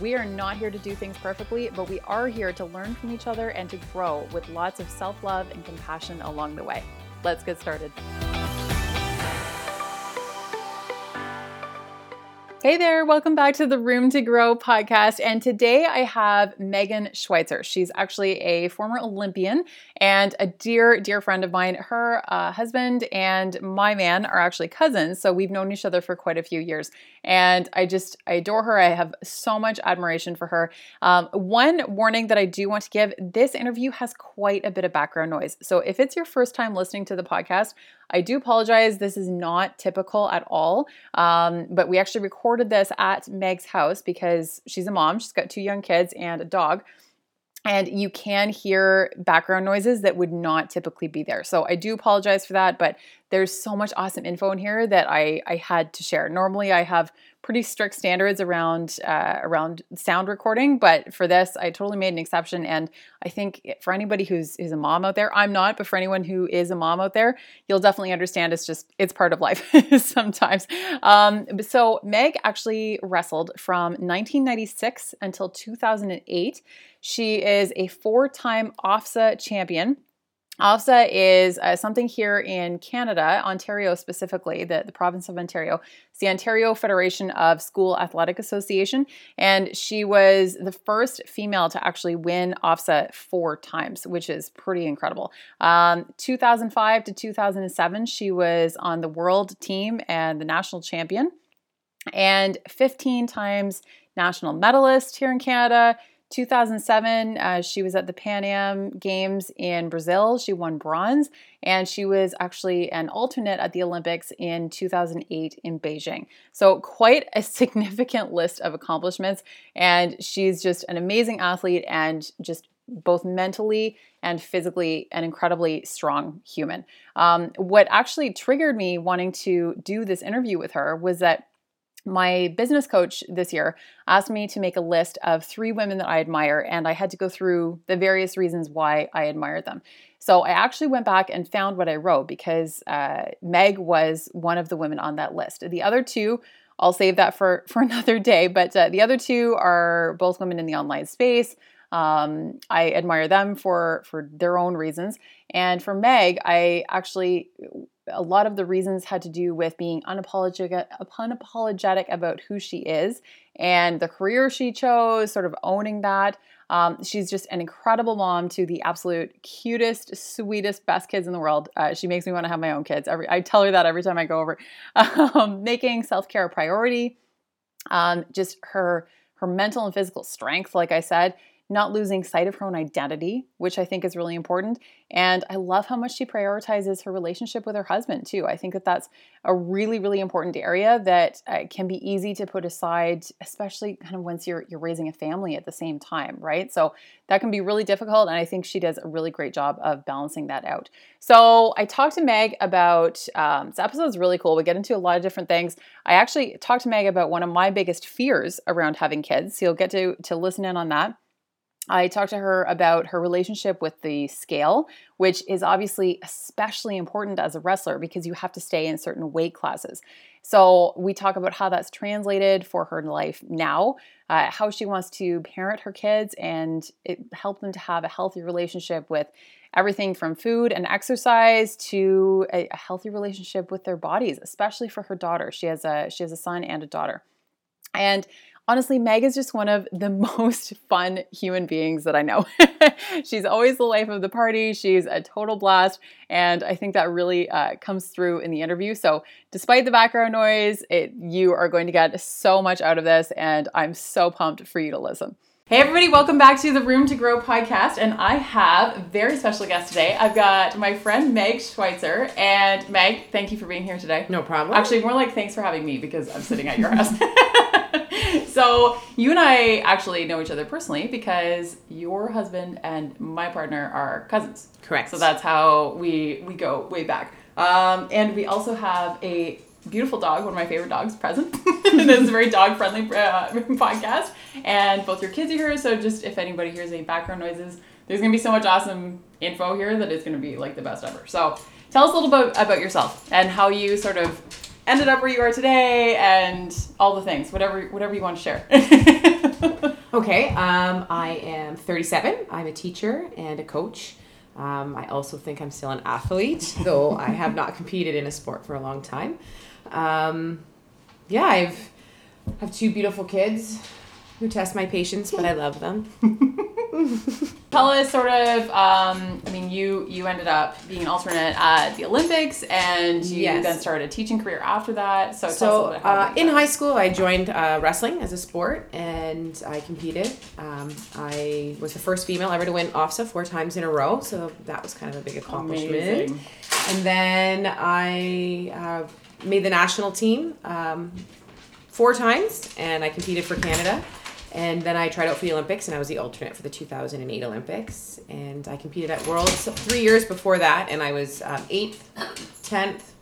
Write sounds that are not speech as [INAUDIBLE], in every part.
We are not here to do things perfectly, but we are here to learn from each other and to grow with lots of self love and compassion along the way. Let's get started. Hey there, welcome back to the Room to Grow podcast. And today I have Megan Schweitzer. She's actually a former Olympian and a dear, dear friend of mine. Her uh, husband and my man are actually cousins, so we've known each other for quite a few years. And I just, I adore her. I have so much admiration for her. Um, one warning that I do want to give this interview has quite a bit of background noise. So if it's your first time listening to the podcast, I do apologize. This is not typical at all. Um, but we actually recorded this at Meg's house because she's a mom. She's got two young kids and a dog. And you can hear background noises that would not typically be there. So I do apologize for that, but there's so much awesome info in here that I, I had to share. Normally, I have pretty strict standards around uh, around sound recording, but for this, I totally made an exception. And I think for anybody who's who's a mom out there, I'm not, but for anyone who is a mom out there, you'll definitely understand. It's just it's part of life [LAUGHS] sometimes. Um, so Meg actually wrestled from 1996 until 2008. She is a four-time OFSAA champion OFSAA is uh, something here in Canada, Ontario specifically, the, the province of Ontario. It's the Ontario Federation of School Athletic Association. And she was the first female to actually win OFSAA four times, which is pretty incredible. Um, 2005 to 2007, she was on the world team and the national champion, and 15 times national medalist here in Canada. 2007, uh, she was at the Pan Am Games in Brazil. She won bronze, and she was actually an alternate at the Olympics in 2008 in Beijing. So, quite a [LAUGHS] significant list of accomplishments. And she's just an amazing athlete and just both mentally and physically an incredibly strong human. Um, what actually triggered me wanting to do this interview with her was that my business coach this year asked me to make a list of three women that I admire, and I had to go through the various reasons why I admired them. So I actually went back and found what I wrote because uh, Meg was one of the women on that list. The other two, I'll save that for [LAUGHS] for another day. But uh, the other two are both women in the online space. Um, I admire them for for their own reasons, and for Meg, I actually a lot of the reasons had to do with being unapologetic, unapologetic about who she is and the career she chose, sort of owning that. Um, she's just an incredible mom to the absolute cutest, sweetest, best kids in the world. Uh, she makes me want to have my own kids. Every I tell her that every time I go over. [LAUGHS] Um, making self care a priority, um, just her her mental and physical strength. Like I said, not losing sight of her own identity, which I think is really important. And I love how much she prioritizes her relationship with her husband, too. I think that that's a really, really important area that uh, can be easy to put aside, especially kind of once you're, you're raising a family at the same time, right? So that can be really difficult. And I think she does a really great job of balancing that out. So I talked to Meg about um, this episode is really cool. We get into a lot of different things. I actually talked to Meg about one of my biggest fears around having kids. So you'll get to, to listen in on that. I talked to her about her relationship with the scale, which is obviously especially important as a wrestler because you have to stay in certain weight classes. So, we talk about how that's translated for her life now, uh, how she wants to parent her kids and it, help them to have a healthy relationship with everything from food and exercise to a, a healthy relationship with their bodies, especially for her daughter. She has a she has a son and a daughter. And honestly, Meg is just one of the [LAUGHS] most fun human beings that I know. [LAUGHS] She's always the life of the party. She's a total blast. And I think that really uh, comes through in the interview. So, despite the background noise, it, you are going to get so much out of this. And I'm so pumped for you to listen. Hey, everybody, welcome back to the Room to Grow podcast. And I have a very special guest today. I've got my friend Meg Schweitzer. And Meg, thank you for being here today. No problem. Actually, more like thanks for having me because I'm sitting at your house. [LAUGHS] so you and I actually know each other personally because your husband and my partner are cousins. Correct. So that's how we we go way back. Um, and we also have a beautiful dog, one of my favorite dogs, present. [LAUGHS] this is a very dog friendly uh, podcast, and both your kids are here. So just if anybody hears any background noises, there's gonna be so much awesome info here that it's gonna be like the best ever. So tell us a little bit about yourself and how you sort of ended up where you are today and all the things, whatever whatever you want to share. [LAUGHS] okay, um, I am 37. I'm a teacher and a coach. Um, I also think I'm still an athlete, though I have not competed in a sport for a long time. Um, yeah, I've have two beautiful kids who test my patience, but I love them. [LAUGHS] Tell us sort of. Um, I mean, you you ended up being an alternate at the Olympics, and you Yes. then started a teaching career after that. So, tell us a So little bit how uh, in high school, I joined uh, wrestling as a sport, and I competed. Um, I was the first female ever to win OFSAA four times in a row, so that was kind of a big accomplishment. Amazing. And then I uh, made the national team um, four times, and I competed for Canada. And then I tried out for the Olympics, and I was the alternate for the 2008 Olympics. And I competed at Worlds three years before that, and I was um, eighth, tenth,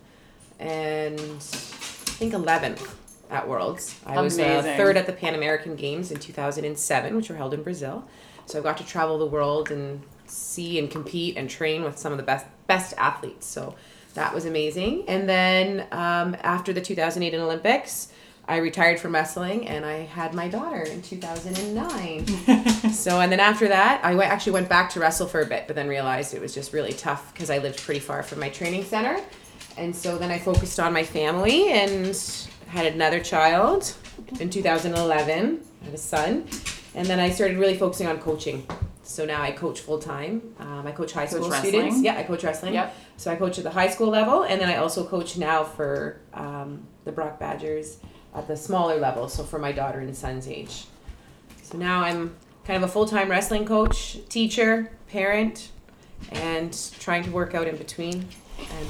and I think 11th at Worlds. I was uh, Amazing. third at the Pan American Games in 2007, which were held in Brazil. So I got to travel the world and see and compete and train with some of the best best athletes. So that was amazing. And then um, after the 2008 Olympics, I retired from wrestling and I had my daughter in 2009. [LAUGHS] so and then after that, I went, actually went back to wrestle for a bit, but then realized it was just really tough because I lived pretty far from my training center. And so then I focused on my family and had another child in 2011. I had a son. And then I started really focusing on coaching. So now I coach full time. Um, I coach high Coach school wrestling? students. Yeah, I coach wrestling. Yep. So I coach at the high school level, and then I also coach now for um, the Brock Badgers at the smaller level. So for my daughter and son's age. So now I'm kind of a full time wrestling coach, teacher, parent, and trying to work out in between. And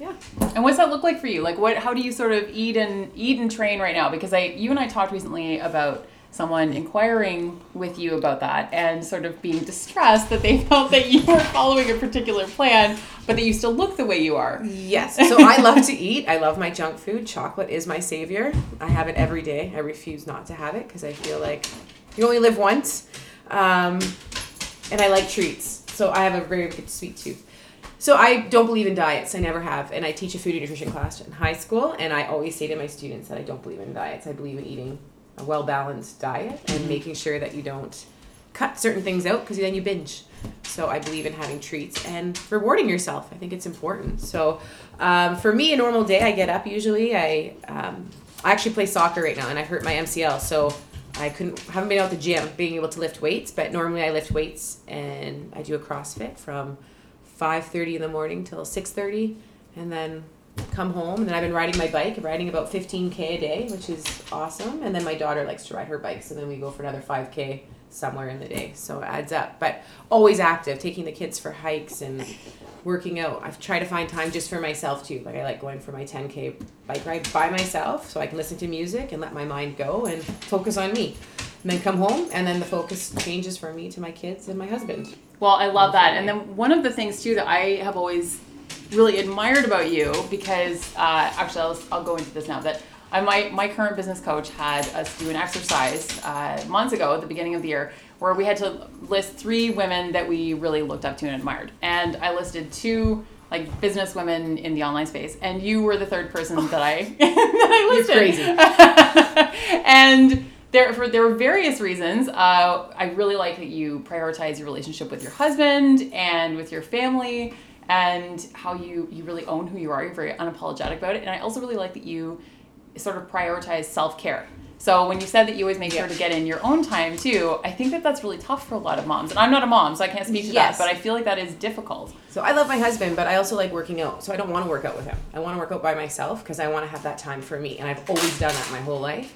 yeah. And what's that look like for you? Like, what? How do you sort of eat and eat and train right now? Because I, you and I talked recently about someone inquiring with you about that and sort of being distressed that they [LAUGHS] felt that you were following a particular plan, but that you still look the way you are. Yes. So I love to eat. I love my junk food. Chocolate is my savior. I have it every day. I refuse not to have it because I feel like you only live once. Um, and I like treats. So I have a very good sweet tooth. So I don't believe in diets. I never have. And I teach a food and nutrition class in high school. And I always say to my students that I don't believe in diets. I believe in eating a well balanced diet and making sure that you don't cut certain things out because then you binge. So I believe in having treats and rewarding yourself. I think it's important. So um, for me, a normal day, I get up usually. I um, I actually play soccer right now, and I hurt my MCL, so I couldn't haven't been out the gym, being able to lift weights. But normally I lift weights, and I do a CrossFit from five thirty in the morning till six thirty, and then come home. And then I've been riding my bike, riding about fifteen k a day, which is awesome. And then my daughter likes to ride her bike, so then we go for another five k somewhere in the day. So it adds up. But always active, taking the kids for hikes and working out. I've tried to find time just for myself too. Like I like going for my 10k bike ride by myself so I can listen to music and let my mind go and focus on me. And then come home and then the focus changes from me to my kids and my husband. Well, I love that. And then one of the things too that I have always really admired about you, because uh, actually I'll, I'll go into this now, that I, my, my current business coach had us do an exercise uh, months ago at the beginning of the year where we had to list three women that we really looked up to and admired. And I listed two like business women in the online space, and you were the third person that I [LAUGHS] that I [LAUGHS] listed. crazy. [LAUGHS] and there for there were various reasons. Uh, I really like that you prioritize your relationship with your husband and with your family, and how you you really own who you are. You're very unapologetic about it, and I also really like that you sort of prioritize self care. So when you said that you always make sure to get in your own time too, I think that that's really tough for a lot of moms. And I'm not a mom, so I can't speak to Yes. that, but I feel like that is difficult. So I love my husband, but I also like working out. So I don't want to work out with him. I want to work out by myself because I want to have that time for me. And I've always done that my whole life.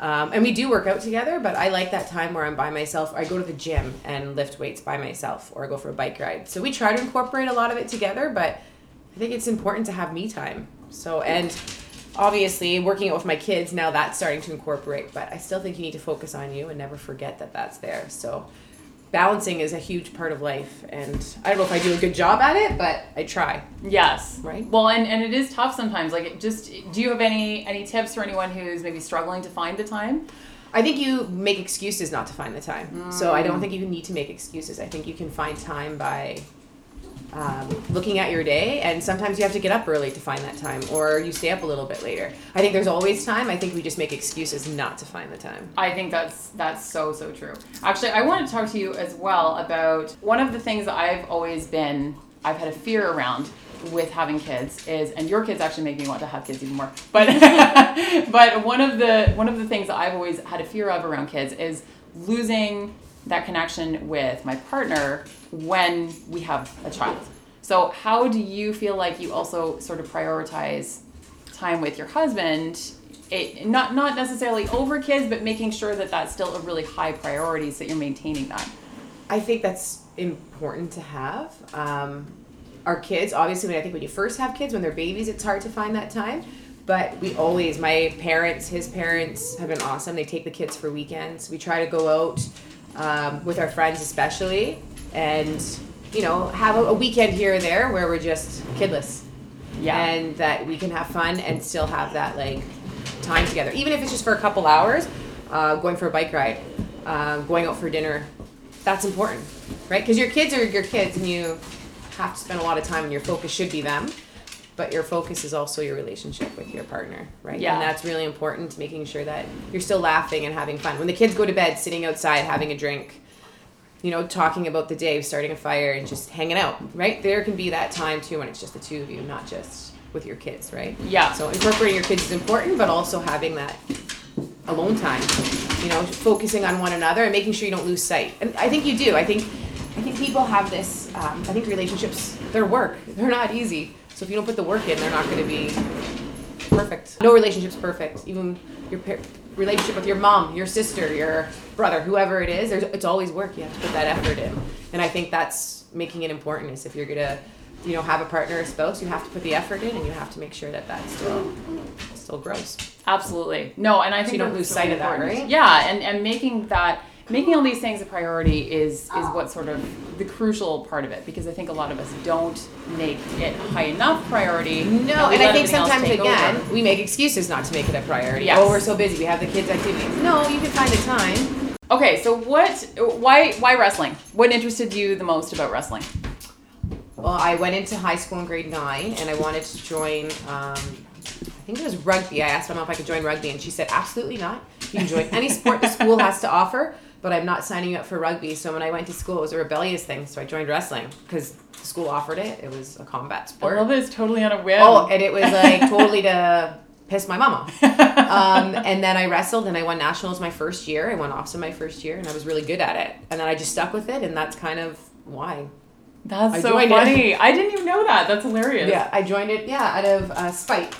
Um, and we do work out together, but I like that time where I'm by myself. I go to the gym and lift weights by myself or I go for a bike ride. So we try to incorporate a lot of it together, but I think it's important to have me time. So, and obviously working out with my kids now that's starting to incorporate but i still think you need to focus on you and never forget that that's there so balancing is a huge part of life and i don't know if i do a good job at it but i try Yes. Right. Well, and, and it is tough sometimes. Like, it just do you have any any tips for anyone who's maybe struggling to find the time? i think you make excuses not to find the time so i don't mm. think you need to make excuses i think you can find time by um, looking at your day and sometimes you have to get up early to find that time or you stay up a little bit later i think there's always time i think we just make excuses not to find the time I think that's that's so so true. Actually, I want to talk to you as well about one of the things that I've always been I've had a fear around with having kids is and your kids actually make me want to have kids even more. But [LAUGHS] but one of the one of the things that I've always had a fear of around kids is losing that connection with my partner when we have a child. So how do you feel like you also sort of prioritize time with your husband it, not not necessarily over kids but making sure that that's still a really high priority so that you're maintaining that I think that's important to have. Um, our kids, obviously, when I think when you first have kids, when they're babies, it's hard to find that time. But we always, my parents, his parents have been awesome. They take the kids for weekends. We try to go out um, with our friends, especially, and you know, have a, a weekend here or there where we're just kidless. Yeah. And that we can have fun and still have that like time together, even if it's just for a couple hours, uh, going for a bike ride, uh, going out for dinner. That's important, right? Because your kids are your kids, and you have to spend a lot of time, and your focus should be them. But your focus is also your relationship with your partner, right? Yeah. And that's really important, making sure that you're still laughing and having fun. When the kids go to bed, sitting outside having a drink, you know, talking about the day, starting a fire, and just hanging out, right? There can be that time too when it's just the two of you, not just with your kids, right? Yeah. So incorporating your kids is important, but also having that alone time, you know, focusing on one another and making sure you don't lose sight. And I think you do. I think, I think people have this. Um, I think relationships, they're work. They're not easy. So if you don't put the work in, they're not going to be perfect. No relationship's perfect. Even your par- relationship with your mom, your sister, your brother, whoever it is, there's, it's always work. You have to put that effort in. And I think that's making it important. Is if you're gonna, you know, have a partner or spouse, you have to put the effort in, and you have to make sure that that still still grows. Absolutely. No, and I think you don't lose sight of that, right? Yeah, and, and making that making all these things a priority is is what sort of the crucial part of it because I think a lot of us don't make it high enough priority. No, and I think sometimes again over. we make excuses not to make it a priority. Yes. Oh, we're so busy. We have the kids' activities. No, you can find the time. Okay, so what why why wrestling? What interested you the most about wrestling? Well, I went into high school in grade nine, and I wanted to join. Um, I think it was rugby. I asked my mom if I could join rugby, and she said, "Absolutely not. You can join any sport the school has to offer, but I'm not signing up for rugby." So when I went to school, it was a rebellious thing. So I joined wrestling because school offered it. It was a combat I sport. love this totally on a whim. Oh, and it was like [LAUGHS] totally to piss my mom off. [LAUGHS] Um, and then I wrestled and I won nationals my first year. I won OFSAA my first year, and I was really good at it. And then I just stuck with it, and that's kind of why. That's I so joined it. funny. I didn't even know that. That's hilarious. Yeah, I joined it. Yeah, out of uh, spite.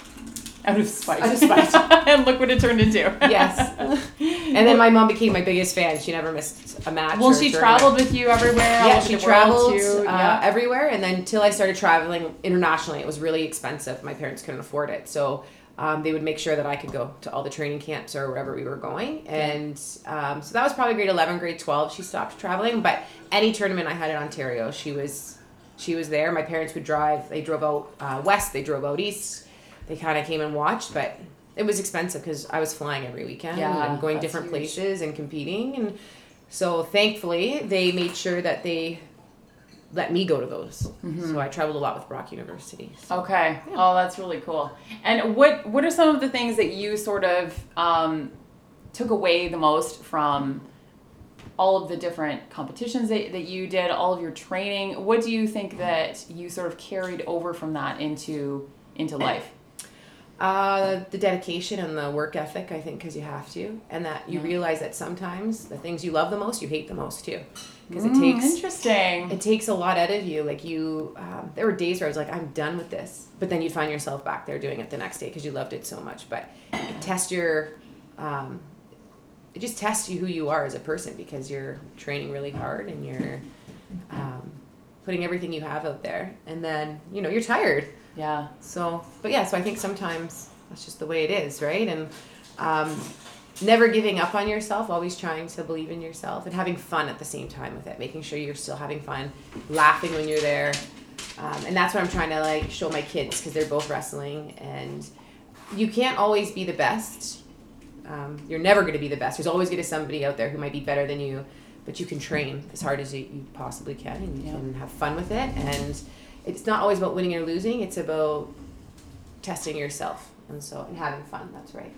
Out of spite. Out of spite. [LAUGHS] and look what it turned into. Yes. And then my mom became my biggest fan. She never missed a match. Well, she tournament. traveled with you everywhere. Yeah, she traveled uh, yeah. everywhere, and then until I started traveling internationally, it was really expensive. My parents couldn't afford it, so um, they would make sure that I could go to all the training camps or wherever we were going. And um, so that was probably grade eleven, grade twelve. She stopped traveling, but any tournament I had in Ontario, she was she was there. My parents would drive. They drove out uh, west. They drove out east. They kind of came and watched, but it was expensive because I was flying every weekend Yeah, and going different huge. places and competing and. So thankfully, they made sure that they let me go to those. Mm-hmm. So I traveled a lot with Brock University. Okay. Oh, that's really cool. And what what are some of the things that you sort of um, took away the most from all of the different competitions that, that you did, all of your training? What do you think that you sort of carried over from that into into life? Uh, the dedication and the work ethic, I think, because you have to, and that you realize that sometimes the things you love the most, you hate the most too, because it Mm, takes interesting. it takes a lot out of you. Like you, um, there were days where I was like, I'm done with this, but then you'd find yourself back there doing it the next day because you loved it so much. But it test your, um, it just tests you who you are as a person because you're training really hard and you're um, putting everything you have out there, and then you know you're tired. Yeah. So, but yeah, so I think sometimes that's just the way it is, right? And um, never giving up on yourself, always trying to believe in yourself and having fun at the same time with it, making sure you're still having fun, laughing when you're there. Um, and that's what I'm trying to like show my kids because they're both wrestling and you can't always be the best. Um, you're never going to be the best. There's always going to be somebody out there who might be better than you, but you can train as hard as you, you possibly can and you Yeah. can have fun with it. And it's not always about winning or losing. It's about testing yourself and so and having fun. That's right.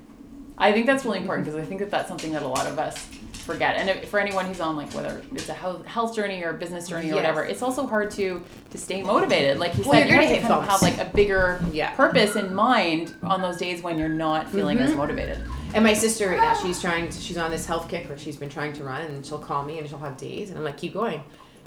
I think that's really important because I think that that's something that a lot of us forget. And if, for anyone who's on like whether it's a health, journey or a business journey or Yes. whatever, it's also hard to to stay motivated. Like you Well, said, you're you have to kind of have like a bigger Yeah. purpose in mind on those days when you're not feeling as Mhm. motivated. And my sister right now, she's trying to, she's on this health kick where she's been trying to run and she'll call me and she'll have days and I'm like, keep going.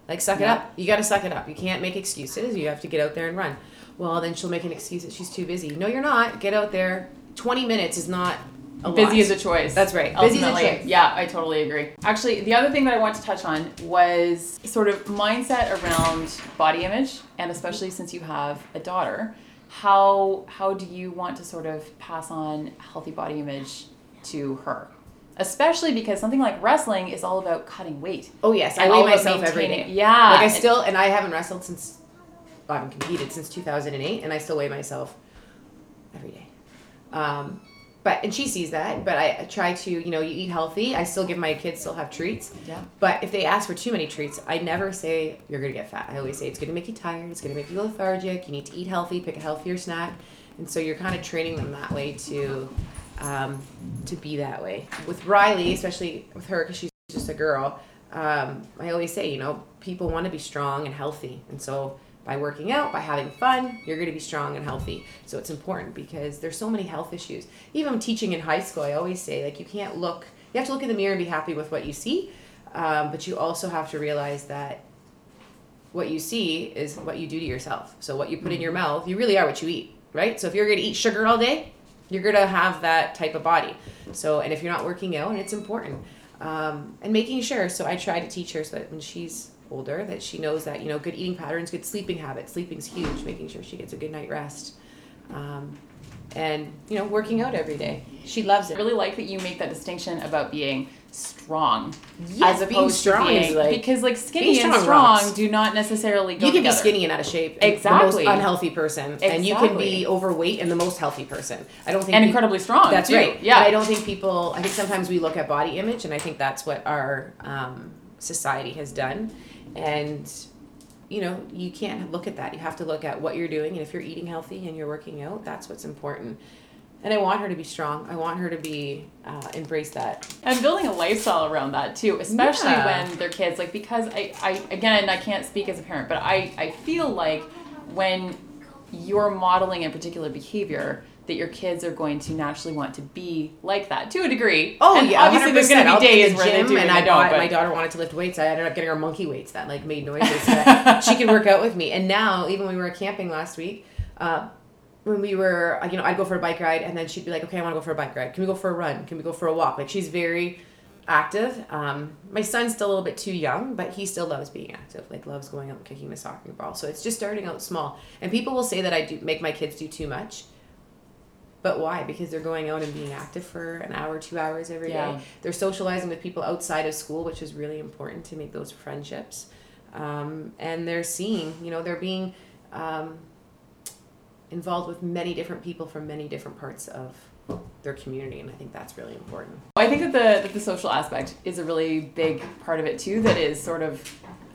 Like suck it Yeah. up. You gotta suck it up. You can't make excuses. You have to get out there and run. Well then she'll make an excuse that she's too busy. No, you're not. Get out there. Twenty minutes is not a Busy is a choice. That's right. Busy is a choice. Yeah, I totally agree. Actually, the other thing that I want to touch on was sort of mindset around body image, and especially since you have a daughter, how how do you want to sort of pass on healthy body image to her? Especially because something like wrestling is all about cutting weight. Oh yes, I weigh myself every day. Yeah. Like I and- still and I haven't wrestled since well, I haven't competed since 2008 and I still weigh myself every day. Um, but and she sees that, but I, I try to, you know, you eat healthy. I still give my kids still have treats. Yeah. But if they ask for too many treats, I never say you're gonna get fat. I always say it's gonna make you tired. It's gonna make you lethargic. You need to eat healthy. Pick a healthier snack. And so you're kind of training them that way to, um, to be that way. With Riley, especially with her, because she's just a girl. Um, I always say, you know, people want to be strong and healthy, and so by working out, by having fun, you're going to be strong and healthy. So it's important because there's so many health issues. Even teaching in high school, I always say, like, you can't look. You have to look in the mirror and be happy with what you see, um, but you also have to realize that what you see is what you do to yourself. So what you put in your mouth, you really are what you eat, right? So if you're going to eat sugar all day, you're to have that type of body. So and if you're not working out, and it's important, um, and making sure. So I try to teach her so that when she's older, that she knows that you know good eating patterns, good sleeping habits. Sleeping's huge. Making sure she gets a good night rest. Um, and you know, working out every day. She loves it. I really like that you make that distinction about being strong Yes, as being opposed strong to being like because like skinny being and strong strong rocks. do not necessarily go you can together. be skinny and out of shape, Exactly. the most unhealthy person, and you can be overweight and the most healthy person. I don't think and peop- incredibly strong. That's too. right. Yeah. And I don't think people. I think sometimes we look at body image, and I think that's what our um, society has done. And you know, you can't look at that. You have to look at what you're doing, and if you're eating healthy and you're working out, that's what's important. And I want her to be strong. I want her to be uh, embrace that. and building a lifestyle around that too especially Yeah. when they're kids like because I, I again i can't speak as a parent but i i feel like when you're modeling a particular behavior that your kids are going to naturally want to be like that to a degree Oh And yeah, obviously there's going to be days where they do and I bought, but my daughter wanted to lift weights. I ended up getting her monkey weights that like made noises so [LAUGHS] that she could work out with me. And now, even when we were camping last week, uh, when we were, you know, I'd go for a bike ride, and then she'd be like, "Okay, I want to go for a bike ride. Can we go for a run? Can we go for a walk?" Like she's very active. Um, my son's still a little bit too young, but he still loves being active. Like loves going out and kicking the soccer ball. So it's just starting out small. And people will say that I do make my kids do too much. But why? Because they're going out and being active for an hour, two hours every day. Yeah. They're socializing with people outside of school, which is really important to make those friendships. Um, and they're seeing, you know, they're being um, involved with many different people from many different parts of their community, and I think that's really important. I think that the that the social aspect is a really big part of it too. That is sort of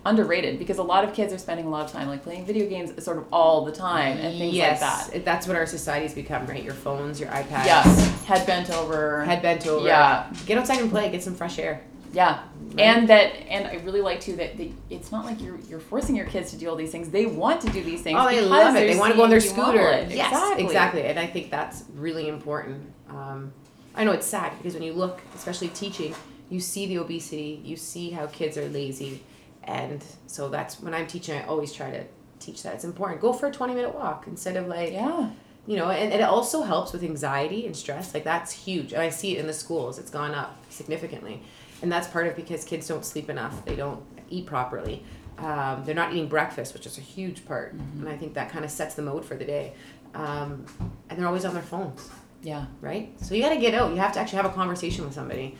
underrated because a lot of kids are spending a lot of time like playing video games sort of all the time and things yes, like that. that's what our society's become, right? Your phones, your iPads, Yes, head bent over. head bent over. Yeah, Get outside and play. Get some fresh air. Yeah, Right? and that and I really like too that they, it's not like you're you're forcing your kids to do all these things. They want to do these things. Oh, they love it. They want to go on their seeing you model scooter. Yes, exactly. exactly. And I think that's really important. Um, I know it's sad because when you look, especially teaching, you see the obesity, you see how kids are lazy. And so that's when I'm teaching, I always try to teach that it's important. Go for a 20 minute walk instead of like, Yeah, you know, and, and it also helps with anxiety and stress. Like that's huge. And I see it in the schools, it's gone up significantly. And that's part of because kids don't sleep enough, they don't eat properly. Um, they're not eating breakfast, which is a huge part. And I think that kind of sets the mode for the day. Um, and they're always on their phones. Yeah. right? So you got to get out. You have to actually have a conversation with somebody.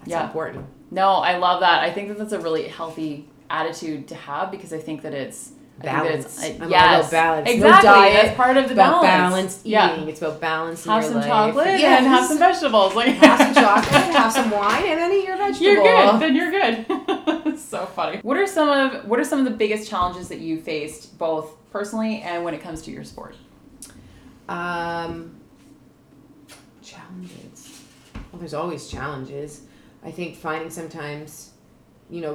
That's Yeah. important. No, I love that. I think that that's a really healthy attitude to have because I think that it's I think that Balance. all yes, about balance. No Exactly. diet, That's part of the balance. balanced eating. Yeah. It's about balance Have some life. chocolate Yes. and have some vegetables. Like [LAUGHS] have some [LAUGHS] chocolate, have some wine, and then eat your vegetable. You're good. Then you're good. It's [LAUGHS] so funny. What are some of what are some of the biggest challenges that you faced both personally and when it comes to your sport? Um, challenges. Well, there's always challenges. I think finding sometimes, you know,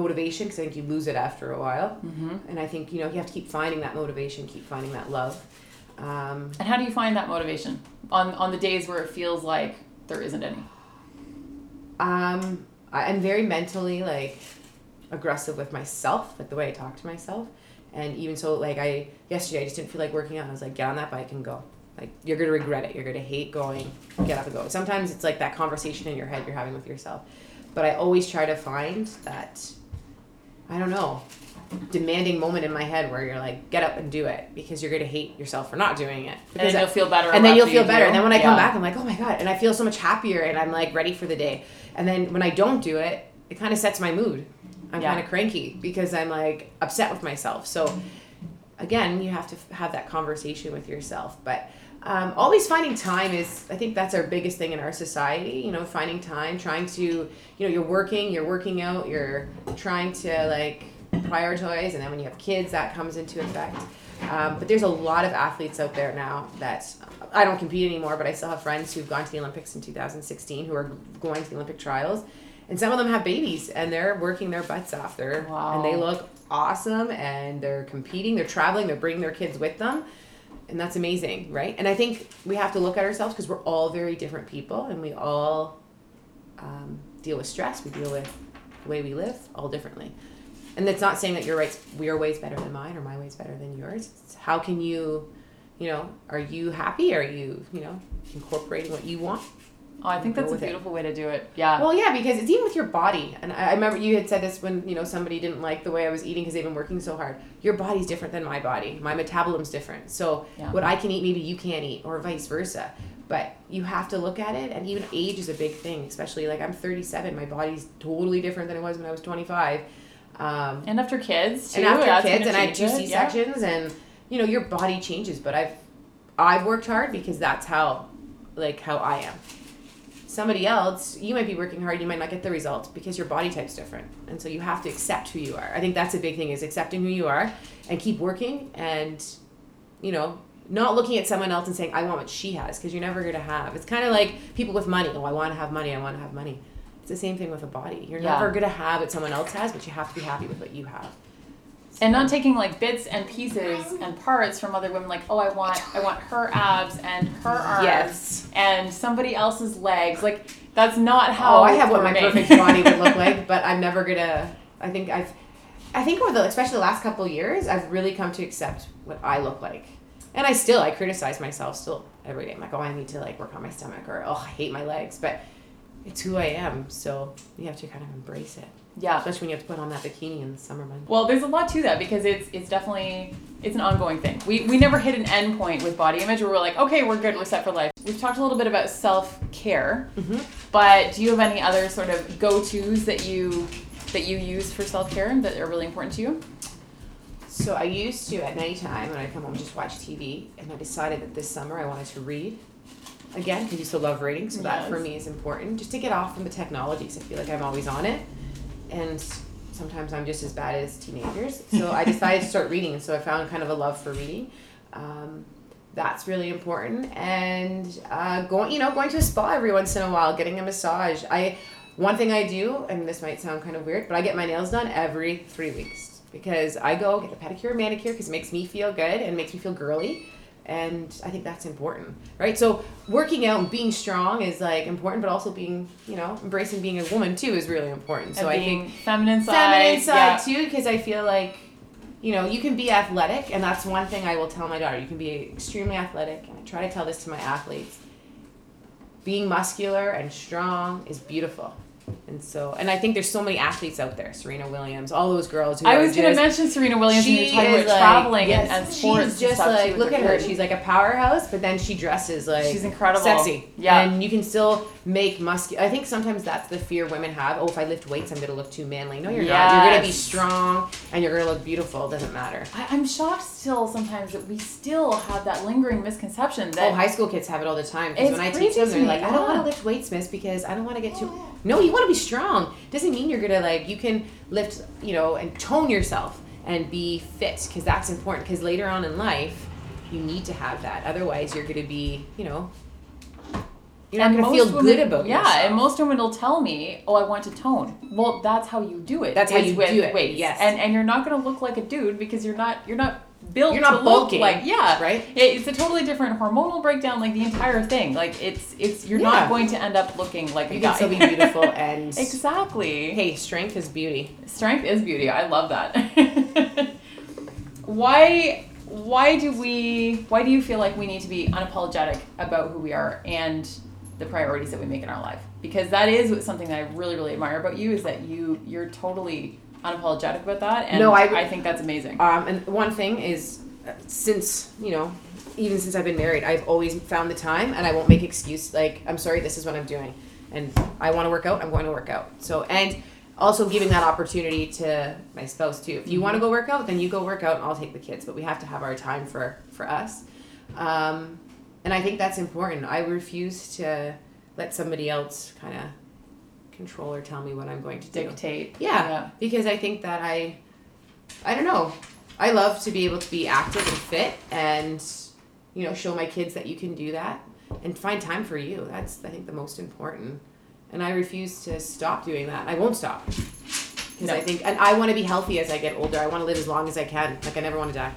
motivation because I think you lose it after a while, Mm-hmm. and I think you know you have to keep finding that motivation, keep finding that love. Um, And how do you find that motivation on on the days where it feels like there isn't any? um, I- I'm very mentally like aggressive with myself, like the way I talk to myself, and even so, like I yesterday I just didn't feel like working out, and I was like, get on that bike and go. Like you're gonna regret it. You're gonna hate going. Get up and go. Sometimes it's like that conversation in your head you're having with yourself, but I always try to find that. I don't know, demanding moment in my head where you're like, get up and do it because you're gonna hate yourself for not doing it. And Because then you'll feel better. and then you'll feel you better. do. And then when I come Yeah. back, I'm like, oh my god, and I feel so much happier, and I'm like ready for the day. And then when I don't do it, it kind of sets my mood. I'm Yeah. kind of cranky because I'm like upset with myself. So again, you have to f- have that conversation with yourself. But um, always finding time is, I think that's our biggest thing in our society. You know, finding time, trying to, you know, you're working, you're working out, you're trying to like prioritize, and then when you have kids, that comes into effect. Um, but there's a lot of athletes out there now that I don't compete anymore, but I still have friends who've gone to the Olympics in 2016 who are going to the Olympic trials. And some of them have babies and they're working their butts off. They're, Wow. And they look awesome and they're competing, they're traveling, they're bringing their kids with them. And that's amazing, right? And I think we have to look at ourselves because we're all very different people and we all um, deal with stress, we deal with the way we live all differently. And that's not saying that your rights, your way's better than mine or my way's better than yours. It's how can you, you know, are you happy? Are you, you know, incorporating what you want? Oh, I think that's a with it. beautiful way to do it. Yeah. Well, yeah, because it's even with your body. And I remember you had said this when, you know, somebody didn't like the way I was eating because they've been working so hard. Your body's different than my body. My metabolism's different. So Yeah. what I can eat, maybe you can't eat, or vice versa. But you have to look at it. And even age is a big thing, especially like I'm 37. My body's totally different than it was when I was 25. Um, and after kids too. and after that's kids and I had two. C sections and you know your body changes but I've I've worked hard because that's how like how I am somebody else you might be working hard you might not get the results because your body type's different. And so you have to accept who you are. I think that's a big thing is accepting who you are and keep working and you know not looking at someone else and saying I want what she has because you're never going to have. It's kind of like people with money. Oh I want to have money I want to have money. It's the same thing with a body. You're Yeah. never going to have what someone else has but you have to be happy with what you have and not taking like bits and pieces and parts from other women like oh i want i want her abs and her arms Yes. and somebody else's legs like that's not oh, how Oh, I have what my made. perfect body would look like, [LAUGHS] but I'm never gonna. I think I've, I think over the especially the last couple of years, I've really come to accept what I look like, and I still I criticize myself still every day. I'm like, oh, I need to like work on my stomach, or oh, I hate my legs, but it's who I am. So you have to kind of embrace it, yeah especially when you have to put on that bikini in the summer months. well there's a lot to that because it's it's definitely it's an ongoing thing we we never hit an end point with body image where we're like okay we're good we're set for life we've talked a little bit about self-care Mhm. but do you have any other sort of go-to's that you that you use for self-care that are really important to you So I used to at nighttime when I come home just watch TV, and I decided that this summer I wanted to read again because I still love reading. So that for me is important, just to get off from the technologies. I feel like I'm always on it, and sometimes I'm just as bad as teenagers. So I decided to start [LAUGHS] reading, so I found kind of a love for reading. Um, that's really important, and uh, going, you know, going to a spa every once in a while, getting a massage. I one thing I do, and this might sound kind of weird, but I get my nails done every three weeks because I go get the pedicure, manicure because it makes me feel good and makes me feel girly. And I think that's important, right? So working out and being strong is like important, but also being, you know, embracing being a woman too is really important. So I think feminine side feminine side yeah. too, because I feel like, you know, you can be athletic, and that's one thing I will tell my daughter. You can be extremely athletic, and I try to tell this to my athletes. Being muscular and strong is beautiful. And so, and I think there's so many athletes out there, Serena Williams, all those girls. Who I was going to mention Serena Williams she is like- traveling yes, and, and sports. She's just like, look at her. She's like a powerhouse, but then she dresses like She's incredible. sexy. Yeah. and you can still make muscular. I think sometimes that's the fear women have. Oh, if I lift weights, I'm gonna look too manly. No, you're not. You're gonna be strong and you're gonna look beautiful. It doesn't matter. I, I'm shocked still sometimes that we still have that lingering misconception that Oh, high school kids have it all the time. Because when I teach them, they're like, I don't want to lift weights, miss, because I don't want to get too. No, you want to be strong. Doesn't mean you're gonna like. You can lift, you know, and tone yourself and be fit because that's important. Because later on in life, you need to have that. Otherwise, you're gonna be, you know, you're not gonna feel women- good about yeah, yourself. and most women will tell me, "Oh, I want to tone." Well, that's how you do it. That's how you with do it, Weights. yes. and and you're not going to look like a dude because you're not you're not built. You're not to look bulking, like yeah, right? It- It's a totally different hormonal breakdown, like the entire thing. Like it's it's you're Yeah. not going to end up looking like you a can guy. still be [LAUGHS] beautiful and. exactly. Hey, strength is beauty. Strength is beauty. I love that. [LAUGHS] why why do we why do you feel like we need to be unapologetic about who we are and the priorities that we make in our life? Because that is something that I really really admire about you is that you you're totally unapologetic about that and No, I- I think that's amazing. Um, and one thing is, uh, since you know, even since I've been married, I've always found the time, and I won't make excuse like, "I'm sorry, this is what I'm doing," and I want to work out. I'm going to work out. So and also giving that opportunity to my spouse too. If you want to go work out, then you go work out, and I'll take the kids. But we have to have our time for for us, um, and I think that's important. I refuse to let somebody else kind of control or tell me what I'm going to do. Dictate. Yeah, because I think that I, I don't know, I love to be able to be active and fit, and you know, show my kids that you can do that, and find time for you. That's I think the most important, and I refuse to stop doing that. I won't stop because No. I think, and I want to be healthy as I get older. I want to live as long as I can. Like I never want to die.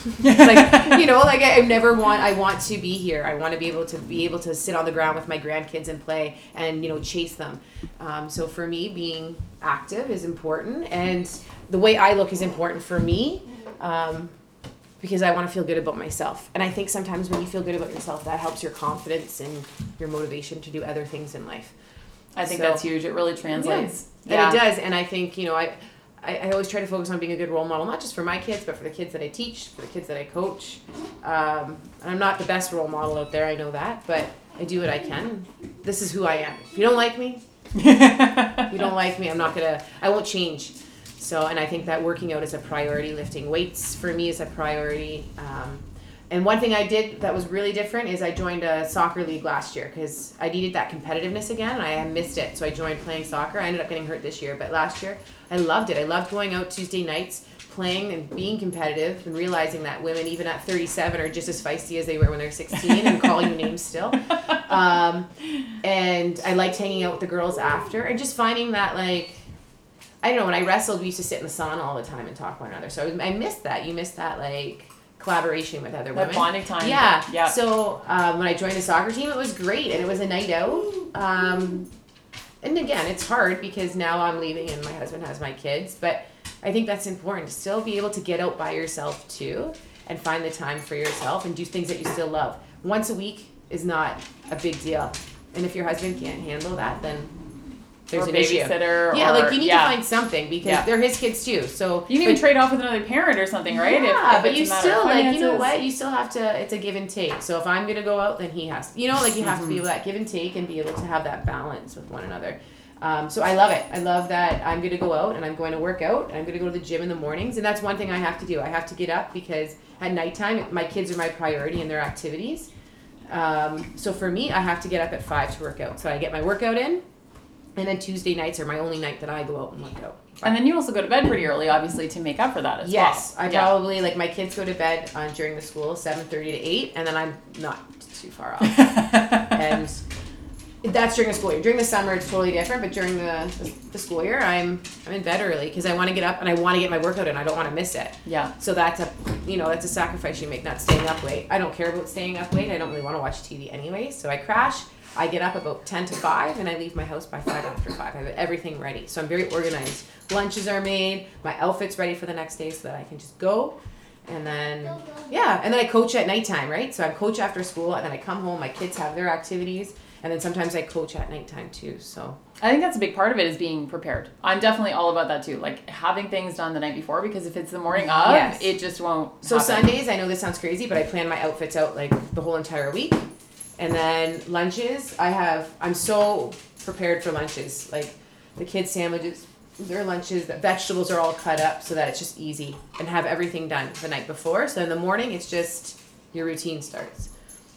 [LAUGHS] like [LAUGHS] you know, like I, I never want. I want to be here. I want to be able to be able to sit on the ground with my grandkids and play and you know chase them. Um, so for me, being active is important, and the way I look is important for me. Um, because I want to feel good about myself. And I think sometimes when you feel good about yourself, that helps your confidence and your motivation to do other things in life. I think So- that's huge. It really translates. And it does. And I think, you know, I, I, I always try to focus on being a good role model, not just for my kids, but for the kids that I teach, for the kids that I coach. Um, and I'm not the best role model out there, I know that, but I do what I can. This is who I am. If you don't like me, you don't like me, I'm not gonna, I won't change. So, and I think that working out is a priority. Lifting weights for me is a priority. Um, and one thing I did that was really different is I joined a soccer league last year because I needed that competitiveness again and I had missed it. So I joined playing soccer. I ended up getting hurt this year, but last year I loved it. I loved going out Tuesday nights, playing and being competitive and realizing that women, even at 37, are just as feisty as they were when they're 16 and call you names still. [LAUGHS] Um, and I liked hanging out with the girls after and just finding that like I don't know when I wrestled we used to sit in the sauna all the time and talk to one another so I, I missed that you missed that like collaboration with other That women. bonding time. yeah. Yeah. so um, when I joined the soccer team it was great and it was a night out. Um, and again it's hard because now I'm leaving and my husband has my kids but I think that's important to still be able to get out by yourself too and find the time for yourself and do things that you still love. Once a week is not a big deal. And if your husband can't handle that then there's or an issue babysitter. yeah, or, like you need yeah. to find something because Yeah. they're his kids too. So You can even but- trade off with another parent or something, right? Yeah, if but you a matter of still like you know what? You still have to. It's a give and take. So if I'm gonna go out, then he has. You know, like you have to be able to that give and take and be able to have that balance with one another. Um, so I love it. I love that I'm gonna go out and I'm going to work out and I'm gonna go to the gym in the mornings and that's one thing I have to do. I have to get up because at nighttime my kids are my priority in their activities. Um, so for me, I have to get up at five to work out. So I get my workout in, and then Tuesday nights are my only night that I go out and work out. And then you also go to bed pretty early, obviously, to make up for that as Yes, well. Yes, I Yeah. probably like my kids go to bed uh, during the school seven thirty to eight, and then I'm not too far off. [LAUGHS] and that's during the school year. During the summer, it's totally different. But during the, the, the school year, I'm I'm in bed early because I want to get up and I want to get my workout in. I don't want to miss it. yeah. So that's a you know that's a sacrifice you make, not staying up late. I don't care about staying up late. I don't really want to watch TV anyway. So I crash. I get up about ten to five, and I leave my house by five after five. I have everything ready, so I'm very organized. Lunches are made. My outfit's ready for the next day, so that I can just go. And then yeah, and then I coach at nighttime, right? So I coach after school, and then I come home. My kids have their activities, And then sometimes I coach at nighttime too. So I think that's a big part of it is being prepared. I'm definitely all about that too. Like having things done the night before because if it's the morning of, Yes. it just won't. So happen. Sundays, I know this sounds crazy, but I plan my outfits out like the whole entire week. And then lunches, I have I'm so prepared for lunches. Like the kids' sandwiches, their lunches, the vegetables are all cut up so that it's just easy and have everything done the night before. So in the morning it's just your routine starts.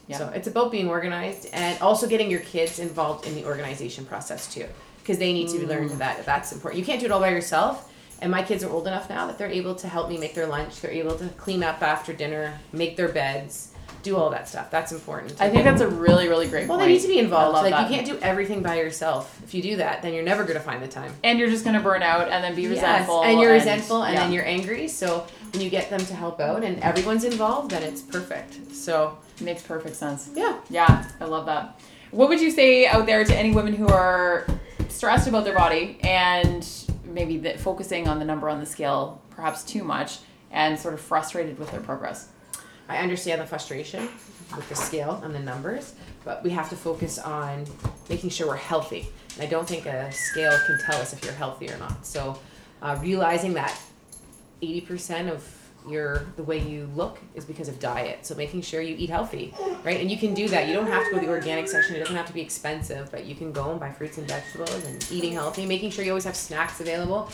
Yeah. So it's about being organized and also getting your kids involved in the organization process too. Because they need to be learned mm. that that's important. You can't do it all by yourself. And my kids are old enough now that they're able to help me make their lunch. They're able to clean up after dinner, make their beds, do all that stuff. That's important. I think that's a really, really great well, point. they need to be involved. Like that. you can't do everything by yourself. If you do that, then you're never gonna find the time. and you're just gonna burn out and then be resentful. and you're resentful, and yeah. then you're angry. So when you get them to help out, and everyone's involved, then it's perfect. So it makes perfect sense. yeah. Yeah, I love that. What would you say out there to any women who are stressed about their body and maybe focusing on the number on the scale perhaps too much and sort of frustrated with their progress? I understand the frustration with the scale and the numbers, but we have to focus on making sure we're healthy. And I don't think a scale can tell us if you're healthy or not. So, uh, realizing that 80% of your the way you look is because of diet. So making sure you eat healthy, right? And you can do that. You don't have to go to the organic section. It doesn't have to be expensive, but you can go and buy fruits and vegetables and eating healthy. Making sure you always have snacks available.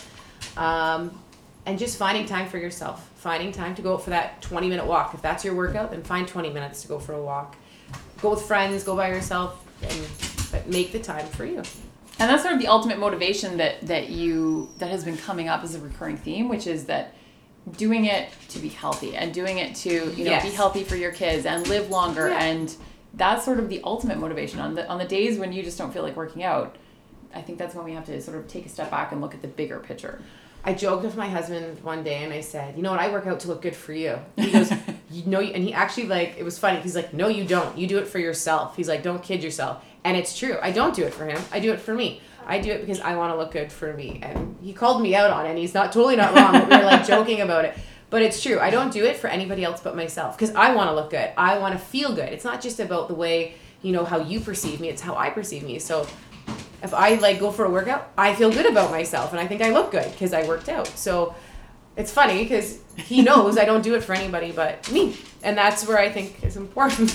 Um, and just finding time for yourself finding time to go for that 20 minute walk if that's your workout then find 20 minutes to go for a walk go with friends go by yourself and but make the time for you And that's sort of the ultimate motivation that that you that has been coming up as a recurring theme, which is that doing it to be healthy and doing it to you know be healthy for your kids and live longer Yeah. and that's sort of the ultimate motivation on the on the days when you just don't feel like working out. I think that's when we have to sort of take a step back and look at the bigger picture. I joked with my husband one day and i said you know what i work out to look good for you he goes [LAUGHS] you know and he actually like it was funny he's like no you don't you do it for yourself he's like don't kid yourself and it's true i don't do it for him i do it for me I do it because I want to look good for me. And he called me out on it, and he's not totally not wrong. we were like joking about it. But it's true. I don't do it for anybody else but myself because I want to look good. I want to feel good. It's not just about the way, you know, how you perceive me, it's how I perceive me. So if I like go for a workout, I feel good about myself and I think I look good because I worked out. So it's funny because he [LAUGHS] knows I don't do it for anybody but me. And that's where I think is important.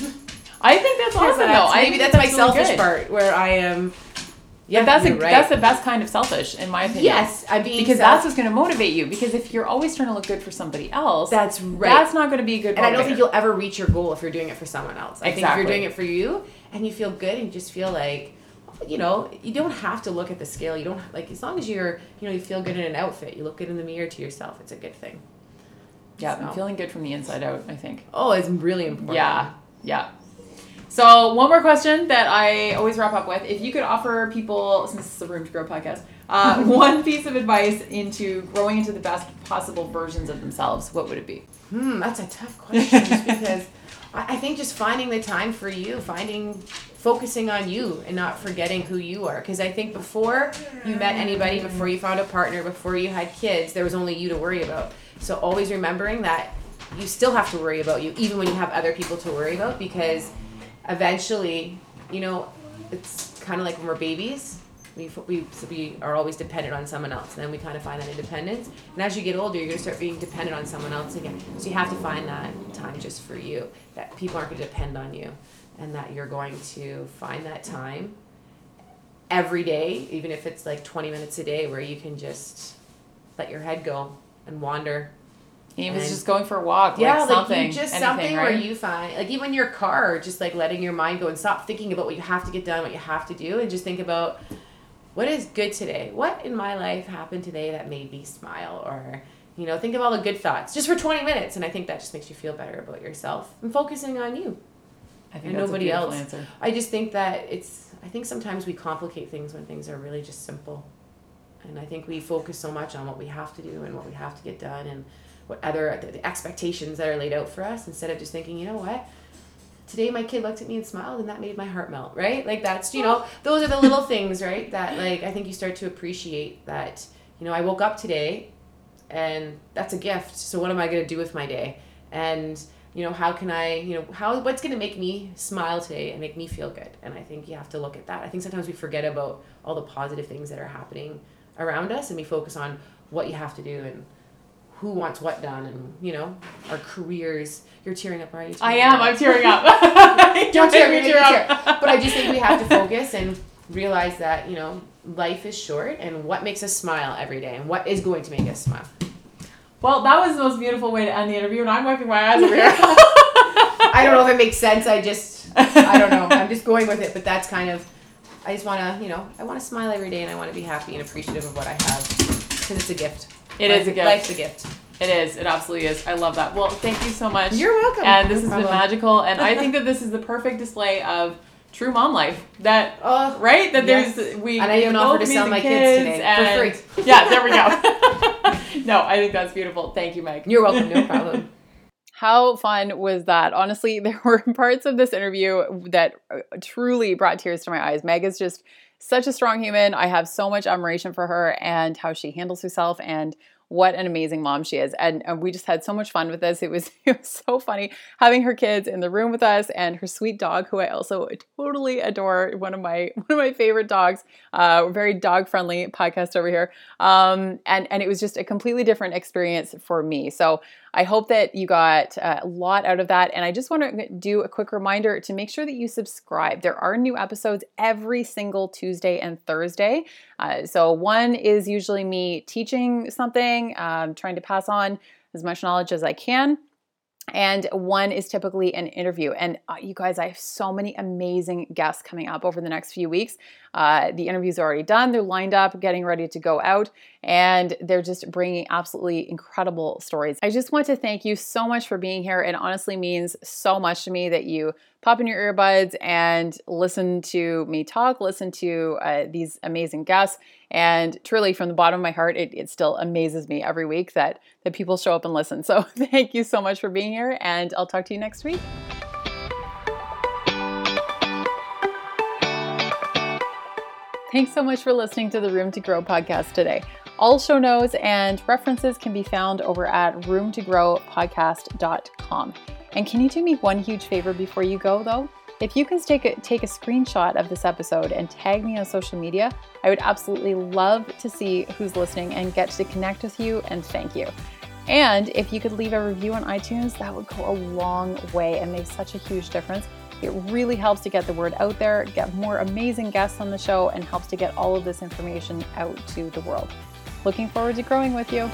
I think that's [LAUGHS] awesome though. That's- I maybe think that's, my really selfish good. part where I am. Yeah, But that's a, right. that's the best kind of selfish in my opinion. yes, I'm being Because self- that's what's going to motivate you. Because if you're always trying to look good for somebody else, that's right. that's not going to be a good. and I don't think you'll ever reach your goal if you're doing it for someone else. I think if you're doing it for you and you feel good and you just feel like, you know, you don't have to look at the scale. You don't like as long as you're, you know, you feel good in an outfit. You look good in the mirror to yourself. It's a good thing. Yeah, I'm feeling good from the inside out. I think. Oh, it's really important. Yeah, yeah. So one more question that I always wrap up with: If you could offer people, since this is a Room to Grow podcast, uh, [LAUGHS] one piece of advice into growing into the best possible versions of themselves, what would it be? Hmm, that's a tough question because I, think just finding the time for you, finding, focusing on you and not forgetting who you are. Because I think before you met anybody, before you found a partner, before you had kids, there was only you to worry about. So always remembering that you still have to worry about you, even when you have other people to worry about, because eventually, you know, it's kind of like when we're babies. We, we, so we are always dependent on someone else. And then we kind of find that independence. And as you get older, you're going to start being dependent on someone else again. So you have to find that time just for you, that people aren't going to depend on you, and that you're going to find that time every day, even if it's like 20 minutes a day, where you can just let your head go and wander Even if it's And- just going for a walk, yeah, like like, something, you just anything, something right? where you find like even your car, just like letting your mind go and stop thinking about what you have to get done, what you have to do, and just think about what is good today. What in my life happened today that made me smile, or you know, think of all the good thoughts just for twenty minutes, and I think that just makes you feel better about yourself and focusing on you. I think and that's nobody a else. answer. I just think that it's. I think sometimes we complicate things when things are really just simple, and I think we focus so much on what we have to do and what we have to get done and what other the, the expectations that are laid out for us instead of just thinking, you know what. Today my kid looked at me and smiled and that made my heart melt, right? Like that's you know, those are the little [LAUGHS] things, right? That like I think you start to appreciate that, you know, I woke up today and that's a gift. So what am I gonna do with my day? And you know, how can I, you know, how what's going to make me smile today and make me feel good? And I think you have to look at that. I think sometimes we forget about all the positive things that are happening around us and we focus on what you have to do and who wants what done and you know our careers. You're tearing up right? I am i'm tearing up. [LAUGHS] Don't tear me tear up. But i just think we have to focus and realize that you know life is short and what makes us smile every day and what is going to make us smile. Well that was the most beautiful way to end the interview and i'm wiping my eyes over here. [LAUGHS] [LAUGHS] I don't know if it makes sense i just i don't know. I'm just going with it but that's kind of i just want to you know i want to smile every day and i want to be happy and appreciative of what i have because it's a gift it Life, is a gift. Life's a gift. It is. It absolutely is. I love that. Well, thank you so much. You're welcome. And this has been magical. And I think that this is the perfect display of true mom life. That oh, right? That yes. there's we and I even offer to sell my kids, today and, for free. [LAUGHS] yeah, there we go. [LAUGHS] no, I think that's beautiful. Thank you, Meg. You're welcome. No problem. [LAUGHS] How fun was that? Honestly, there were parts of this interview that uh, truly brought tears to my eyes. Meg is just such a strong human. I have so much admiration for her and how she handles herself and what an amazing mom she is. And, and, we just had so much fun with this. It was [LAUGHS] it was so funny having her kids in the room with us and her sweet dog, who I also totally adore. One of my [LAUGHS] one of my favorite dogs. Uh, very dog friendly podcast over here. Um, and and it was just a completely different experience for me. So I hope that you got a lot out of that. And I just want to do a quick reminder to make sure that you subscribe. There are new episodes every single Tuesday and Thursday. Uh, so one is usually me teaching something, um, trying to pass on as much knowledge as I can and one is typically an interview. And uh, you guys, I have so many amazing guests coming up over the next few weeks. Uh, the interviews are already done, they're lined up, getting ready to go out, and they're just bringing absolutely incredible stories. I just want to thank you so much for being here. It honestly means so much to me that you pop in your earbuds and listen to me talk, listen to uh, these amazing guests. And truly, from the bottom of my heart, it, it still amazes me every week that, that people show up and listen. So, [LAUGHS] thank you so much for being here, and I'll talk to you next week. Thanks so much for listening to the Room to Grow podcast today. All show notes and references can be found over at roomtogrowpodcast.com. And can you do me one huge favor before you go, though? If you can take a, take a screenshot of this episode and tag me on social media, I would absolutely love to see who's listening and get to connect with you and thank you. And if you could leave a review on iTunes, that would go a long way and make such a huge difference. It really helps to get the word out there, get more amazing guests on the show, and helps to get all of this information out to the world. Looking forward to growing with you.